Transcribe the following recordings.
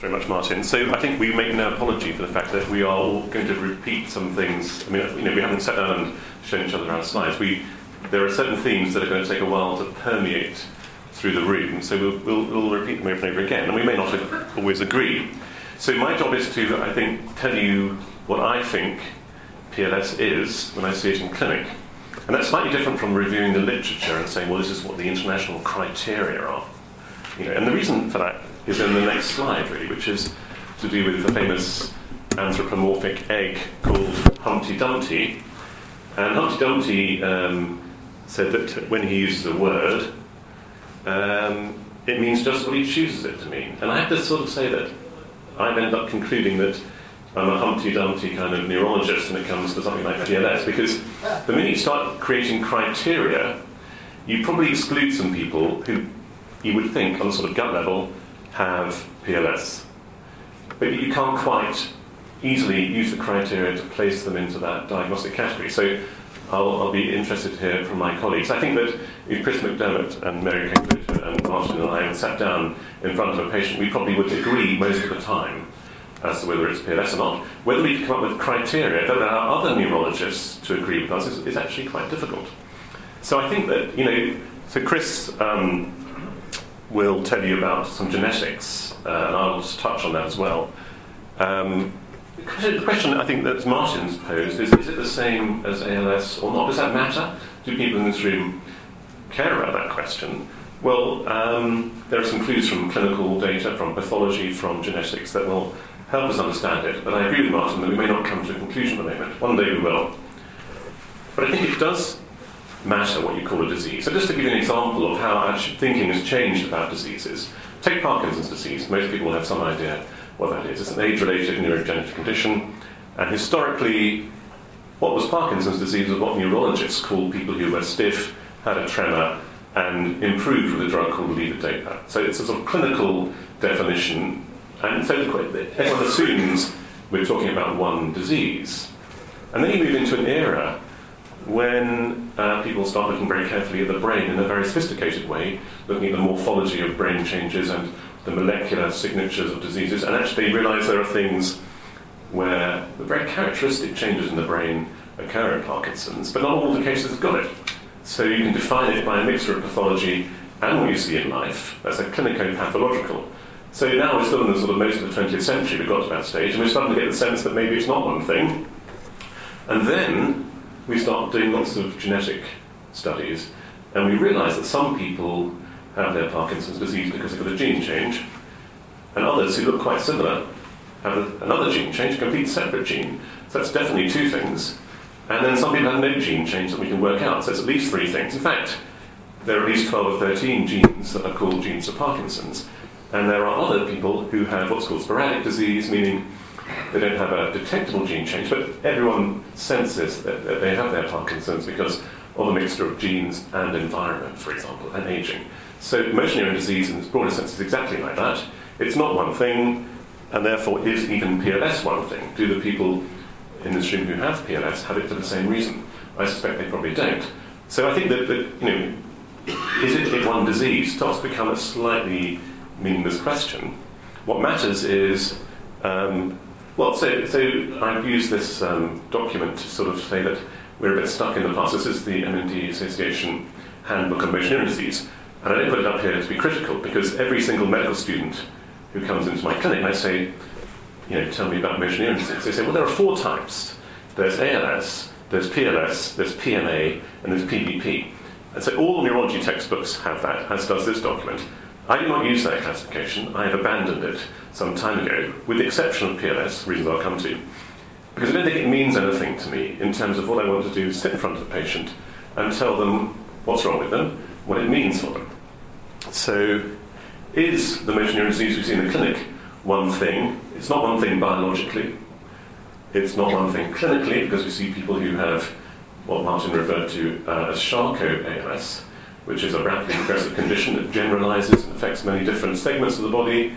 Very much, Martin. So I think we make no apology for the fact that we are all going to repeat some things. I mean, you know, we haven't sat down and shown each other our slides. We, there are certain themes that are going to take a while to permeate through the room, so we'll, we'll, we'll repeat them over and over again, and we may not always agree. So my job is to, I think, tell you what I think PLS is when I see it in clinic. And that's slightly different from reviewing the literature and saying, well, this is what the international criteria are. You know, and the reason for that is in the next slide, really, which is to do with the famous anthropomorphic egg called Humpty Dumpty. And Humpty Dumpty um, said that when he uses a word, um, it means just what he chooses it to mean. And I have to sort of say that I've ended up concluding that I'm a Humpty Dumpty kind of neurologist when it comes to something like PLS, because the minute you start creating criteria, you probably exclude some people who you would think, on a sort of gut level, have PLS. But you can't quite easily use the criteria to place them into that diagnostic category. So I'll, I'll be interested to hear from my colleagues. I think that if Chris McDermott and Mary Kate and Martin and I had sat down in front of a patient, we probably would agree most of the time as to whether it's PLS or not. Whether we can come up with criteria that allow other neurologists to agree with us is, is actually quite difficult. So I think that, you know, so Chris um, will tell you about some genetics, uh, and I'll touch on that as well. Um, the question I think that Martin's posed is is it the same as ALS or not? Does that matter? Do people in this room care about that question? Well, um, there are some clues from clinical data, from pathology, from genetics that will help us understand it. But I agree with Martin that we may not come to a conclusion at the moment. One day we will. But I think it does matter what you call a disease. So, just to give you an example of how thinking has changed about diseases, take Parkinson's disease. Most people have some idea what that is. It's an age related neurodegenerative condition, and historically, what was Parkinson's disease was what neurologists called people who were stiff, had a tremor, and improved with a drug called levodopa. So, it's a sort of clinical definition, and so everyone assumes we're talking about one disease. And then you move into an era when uh, people start looking very carefully at the brain in a very sophisticated way, looking at the morphology of brain changes and the molecular signatures of diseases, and actually realize there are things where the very characteristic changes in the brain occur in Parkinson's, but not all the cases have got it. So you can define it by a mixture of pathology and what you see in life. That's a clinico-pathological. So now we're still in the sort of most of the 20th century, we've got to that stage, and we're starting to get the sense that maybe it's not one thing. And then we start doing lots of genetic studies, and we realize that some people have their Parkinson's disease because got a gene change, and others who look quite similar have a, another gene change, a complete separate gene. So that's definitely two things. And then some people have no gene change that we can work out. So it's at least three things. In fact, there are at least 12 or 13 genes that are called genes of Parkinson's. And there are other people who have what's called sporadic disease, meaning they don't have a detectable gene change, but everyone senses that, they have their Parkinson's because of a mixture of genes and environment, for example, and aging. So motor neuron disease in its broader sense is exactly like that. It's not one thing, and therefore is even PLS one thing? Do the people in this room who have PLS have it for the same reason? I suspect they probably don't. So I think that, that you know, is it one disease starts to become a slightly meaningless question. What matters is um, well, so, so I've used this um, document to sort of say that we're a bit stuck in the past. This is the MND Association Handbook on Motion Disease. And I didn't put it up here to be critical because every single medical student who comes into my clinic, I say, you know, tell me about motion disease. They say, well, there are four types. There's ALS, there's PLS, there's PMA, and there's PBP. And so all neurology textbooks have that, as does this document. I do not use that classification. I have abandoned it some time ago, with the exception of PLS, reasons I'll come to, because I don't think it means anything to me in terms of what I want to do is sit in front of the patient and tell them what's wrong with them, what it means for them. So, is the motor neuron disease we see in the clinic one thing? It's not one thing biologically. It's not one thing clinically, because we see people who have what Martin referred to uh, as Charcot ALS, which is a rapidly progressive condition that generalizes and affects many different segments of the body,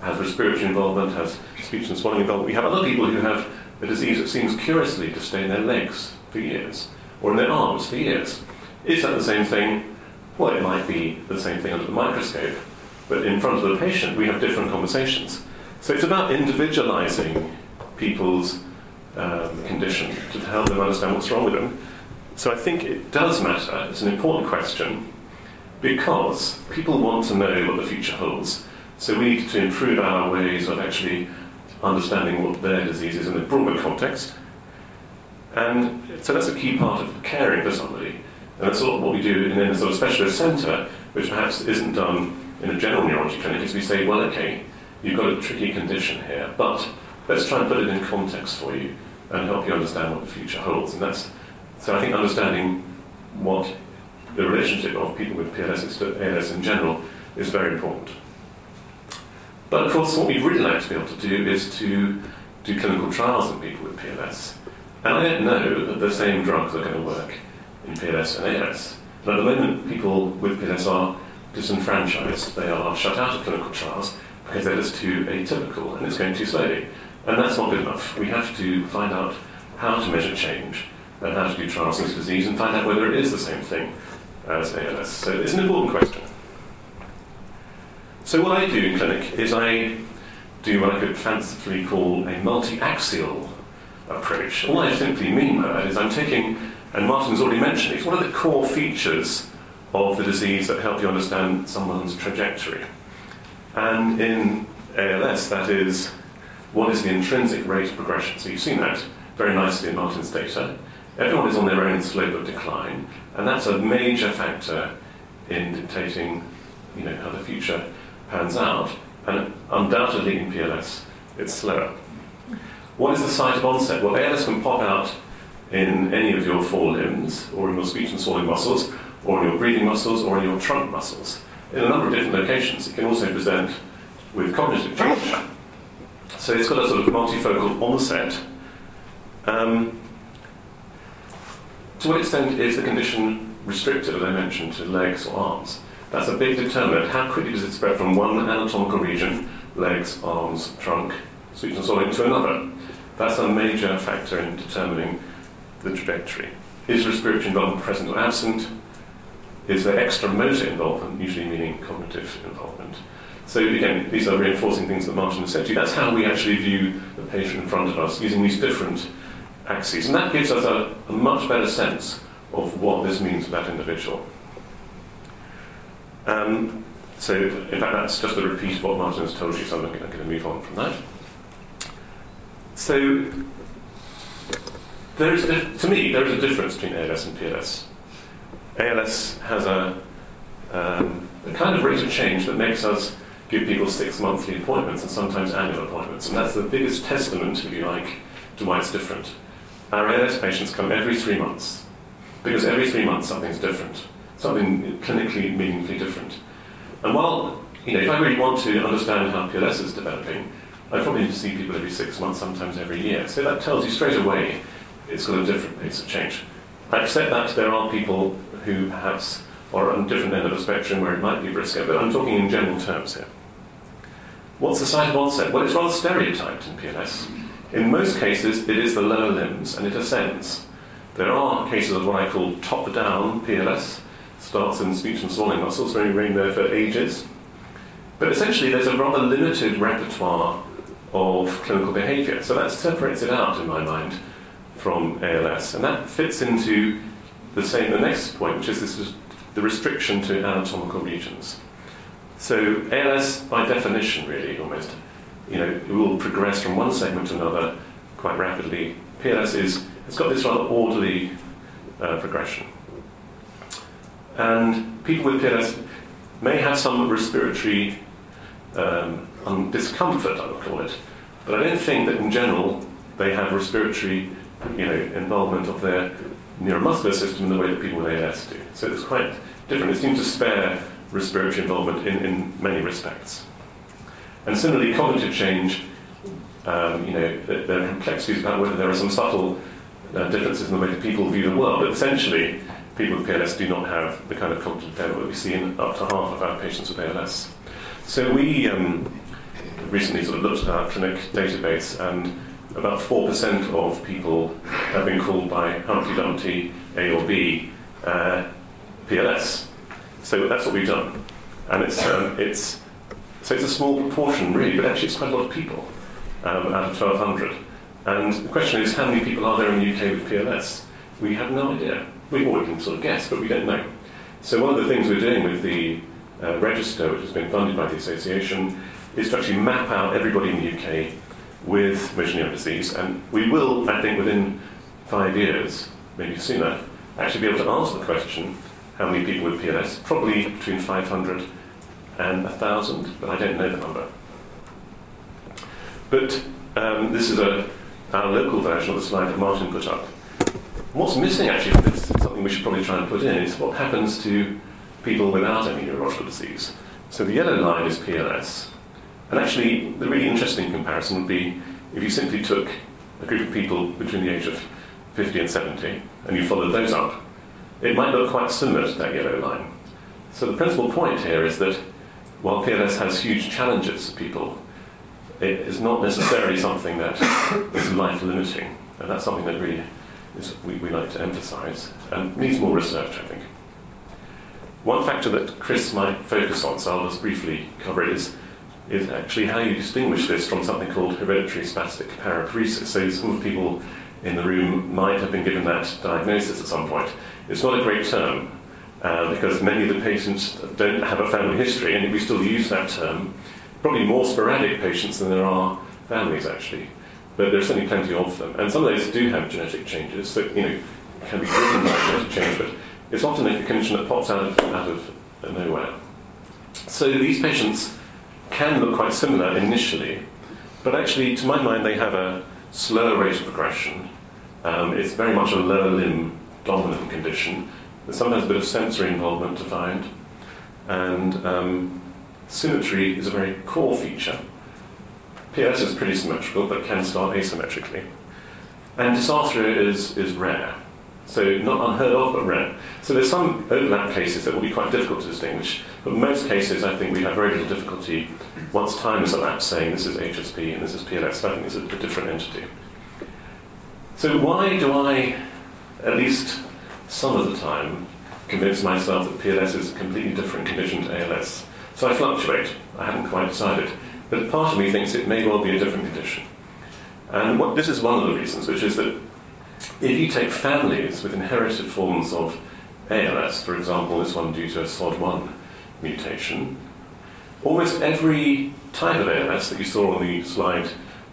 has respiratory involvement, has speech and swallowing involvement. We have other people who have a disease that seems curiously to stay in their legs for years, or in their arms for years. Is that the same thing? Well, it might be the same thing under the microscope, but in front of the patient, we have different conversations. So it's about individualizing people's um, condition to help them understand what's wrong with them. So I think it does matter. It's an important question because people want to know what the future holds. So we need to improve our ways of actually understanding what their disease is in a broader context. And so that's a key part of caring for somebody. And that's sort of what we do in a sort of specialist centre, which perhaps isn't done in a general neurology clinic, is we say, well, okay, you've got a tricky condition here, but let's try and put it in context for you and help you understand what the future holds. And that's so I think understanding what the relationship of people with PLS and ALS in general is very important. But of course, what we'd really like to be able to do is to do clinical trials in people with PLS. And I don't know that the same drugs are going to work in PLS and ALS. And at the moment, people with PLS are disenfranchised. They are shut out of clinical trials because they're just too atypical and it's going too slowly. And that's not good enough. We have to find out how to measure change and how to do trials in this disease and find out whether it is the same thing as ALS. So it's an important question. So what I do in clinic is I do what I could fancifully call a multi-axial approach. All I simply mean by that is I'm taking, and Martin's already mentioned it, what are the core features of the disease that help you understand someone's trajectory. And in ALS, that is, what is the intrinsic rate of progression? So you've seen that very nicely in Martin's data. Everyone is on their own slope of decline, and that's a major factor in dictating you know, how the future pans out. And undoubtedly in PLS, it's slower. What is the site of onset? Well, ALS can pop out in any of your four limbs, or in your speech and swallowing muscles, or in your breathing muscles, or in your trunk muscles. In a number of different locations. It can also present with cognitive change. So it's got a sort of multifocal onset. Um, to what extent is the condition restricted, as I mentioned, to legs or arms? That's a big determinant. How quickly does it spread from one anatomical region, legs, arms, trunk, speech and swallowing, to another? That's a major factor in determining the trajectory. Is respiratory involvement present or absent? Is there extra motor involvement, usually meaning cognitive involvement? So again, these are reinforcing things that Martin has said to you. That's how we actually view the patient in front of us, using these different axes. And that gives us a, a much better sense of what this means for that individual. Um, so, in fact, that's just a repeat of what Martin has told you, so I'm going to move on from that. So, there is to me, there is a difference between ALS and PLS. ALS has a, um, a kind of rate of change that makes us give people six monthly appointments and sometimes annual appointments, and that's the biggest testament, if you like, to why it's different. Our ALS patients come every three months, because every three months something's different, something clinically meaningfully different. And while, you know, if I really want to understand how PLS is developing, I probably need to see people every six months, sometimes every year. So that tells you straight away it's got a different pace of change. I accept that there are people who perhaps are on a different end of the spectrum where it might be brisker, but I'm talking in general terms here. What's the site of onset? Well, it's rather stereotyped in PLS. In most cases, it is the lower limbs and it ascends. There are cases of what I call top down PLS, starts in speech and swallowing muscles, only remain there for ages. But essentially, there's a rather limited repertoire of clinical behaviour. So that separates it out, in my mind, from ALS. And that fits into the same, the next point, which is this is the restriction to anatomical regions. So ALS, by definition, really, almost, you know, it will progress from one segment to another quite rapidly. PLS is, it's got this rather orderly uh, progression. And people with PLS may have some respiratory um, discomfort, I would call it, but I don't think that in general they have respiratory you know, involvement of their neuromuscular system in the way that people with ALS do. So it's quite different. It seems to spare respiratory involvement in, in many respects. And similarly, cognitive change, um, you know, there, are complexities about whether there are some subtle uh, differences in the way that people view the world, but essentially, people with PLS do not have the kind of cognitive impairment that we see in up to half of our patients with ALS. So we um, recently sort of looked at our clinic database, and about 4% of people have been called by Humpty Dumpty A or B uh, PLS. So that's what we've done. And it's, um, it's So it's a small proportion, really, but actually it's quite a lot of people um, out of 1,200. And the question is, how many people are there in the UK with PLS? We have no idea. We, well, we can sort of guess, but we don't know. So one of the things we're doing with the uh, register, which has been funded by the association, is to actually map out everybody in the UK with neuron disease, and we will, I think, within five years, maybe sooner, actually be able to answer the question how many people with PLS, probably between 500 and 1,000, but I don't know the number. But um, this is a, our local version of the slide that Martin put up. What's missing actually something we should probably try and put in, is what happens to people without any neurological disease. So the yellow line is PLS. And actually, the really interesting comparison would be if you simply took a group of people between the age of 50 and 70 and you followed those up, it might look quite similar to that yellow line. So the principal point here is that while PLS has huge challenges for people, it is not necessarily something that is life limiting. And that's something that really is, we, we like to emphasize and needs more research, I think. One factor that Chris might focus on, so I'll just briefly cover it, is, is actually how you distinguish this from something called hereditary spastic paraparesis. So some of the people in the room might have been given that diagnosis at some point. It's not a great term uh, because many of the patients don't have a family history, and we still use that term. Probably more sporadic patients than there are families, actually. But there's certainly plenty of them. And some of those do have genetic changes that, you know, can be driven by genetic change, but it's often a condition that pops out of, out of nowhere. So these patients can look quite similar initially, but actually, to my mind, they have a slower rate of progression. Um, it's very much a lower limb dominant condition. There's sometimes a bit of sensory involvement to find, and um, symmetry is a very core feature. PS is pretty symmetrical, but can start asymmetrically. And dysarthria is, is rare. So not unheard of, but rare. So there's some overlap cases that will be quite difficult to distinguish, but most cases I think we have very little difficulty once time has elapsed saying this is HSP and this is PLS. I think it's a, a different entity. So why do I, at least some of the time, convince myself that PLS is a completely different condition to ALS? So I fluctuate. I haven't quite decided. But part of me thinks it may well be a different condition. And what, this is one of the reasons, which is that if you take families with inherited forms of ALS, for example, this one due to a SOD1 mutation, almost every type of ALS that you saw on the slide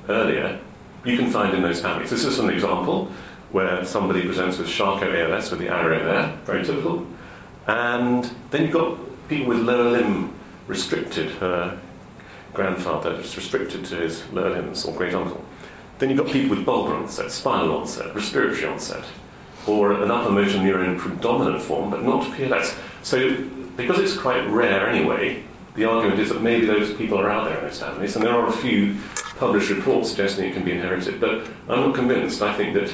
earlier, you can find in those families. This is an example where somebody presents with Charcot ALS with the arrow there, very typical. And then you've got people with lower limb restricted. Her grandfather is restricted to his lower limbs, or great uncle. Then you've got people with bulbar onset, spinal onset, respiratory onset, or an upper motor neuron predominant form, but not PLS. So, because it's quite rare anyway, the argument is that maybe those people are out there in those families, and there are a few published reports suggesting it can be inherited, but I'm not convinced. I think that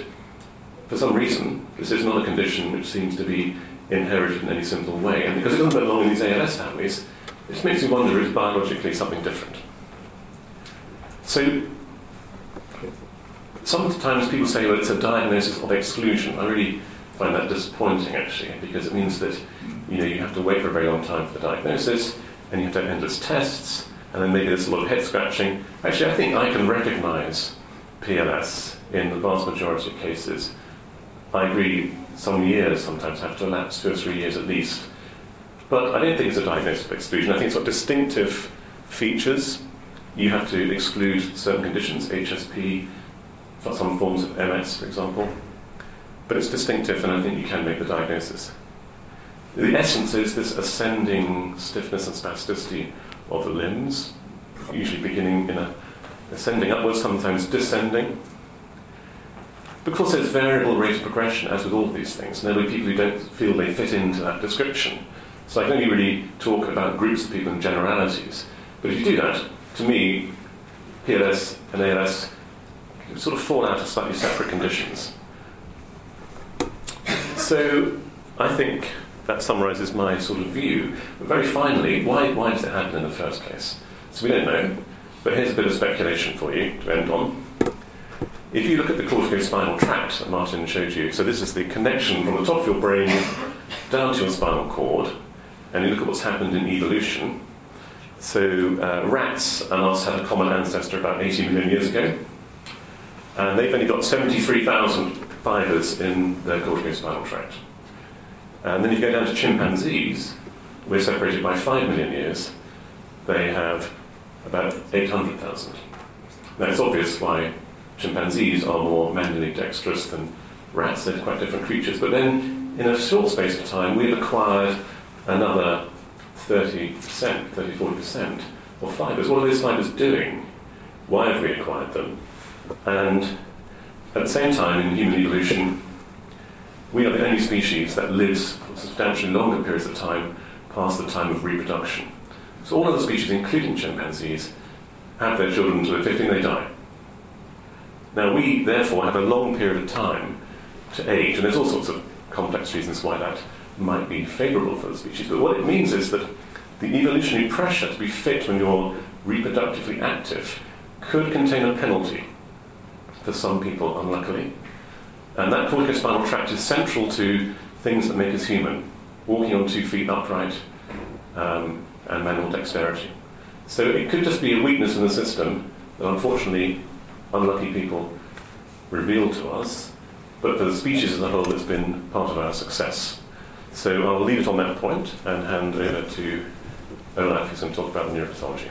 for some reason, this is not a condition which seems to be inherited in any simple way, and because it doesn't belong in these ALS families, it makes me wonder if biologically something different. So, sometimes people say, well, it's a diagnosis of exclusion. I really find that disappointing, actually, because it means that you know you have to wait for a very long time for the diagnosis, and you have to have endless tests, and then maybe there's a lot of head scratching. Actually, I think I can recognise PLS in the vast majority of cases. I agree, some years sometimes have to elapse, two or three years at least. But I don't think it's a diagnosis of exclusion. I think it's got distinctive features. You have to exclude certain conditions, HSP, some forms of MS, for example. But it's distinctive, and I think you can make the diagnosis. The essence is this ascending stiffness and spasticity of the limbs, usually beginning in a ascending upwards, sometimes descending. Because there's variable rate of progression, as with all of these things, and there will be people who don't feel they fit into that description. So I can only really talk about groups of people in generalities. But if you do that, to me, PLS and ALS sort of fall out of slightly separate conditions. So I think that summarizes my sort of view. But very finally, why, why does it happen in the first place? So we don't know, but here's a bit of speculation for you to end on. If you look at the corticospinal tract that Martin showed you, so this is the connection from the top of your brain down to your spinal cord, and you look at what's happened in evolution, So uh, rats and us had a common ancestor about 80 million years ago, and they've only got 73,000 fibres in their corticospinal tract. And then if you go down to chimpanzees, we're separated by 5 million years, they have about 800,000. Now it's obvious why chimpanzees are more manually dexterous than rats, they're quite different creatures, but then in a short space of time we've acquired another 30%, 30 40% of fibres. What are those fibres doing? Why have we acquired them? And at the same time, in human evolution, we are the only species that lives for substantially longer periods of time past the time of reproduction. So all other species, including chimpanzees, have their children until they're 15 they die. Now we, therefore, have a long period of time to age, and there's all sorts of complex reasons why that might be favourable for the species. But what it means is that the evolutionary pressure to be fit when you're reproductively active could contain a penalty for some people, unluckily. And that corticospinal tract is central to things that make us human walking on two feet upright um, and manual dexterity. So it could just be a weakness in the system that unfortunately unlucky people reveal to us, but for the species as a whole, it's been part of our success. So I'll leave it on that point and hand over to Olaf, who's going to talk about the neuropathology.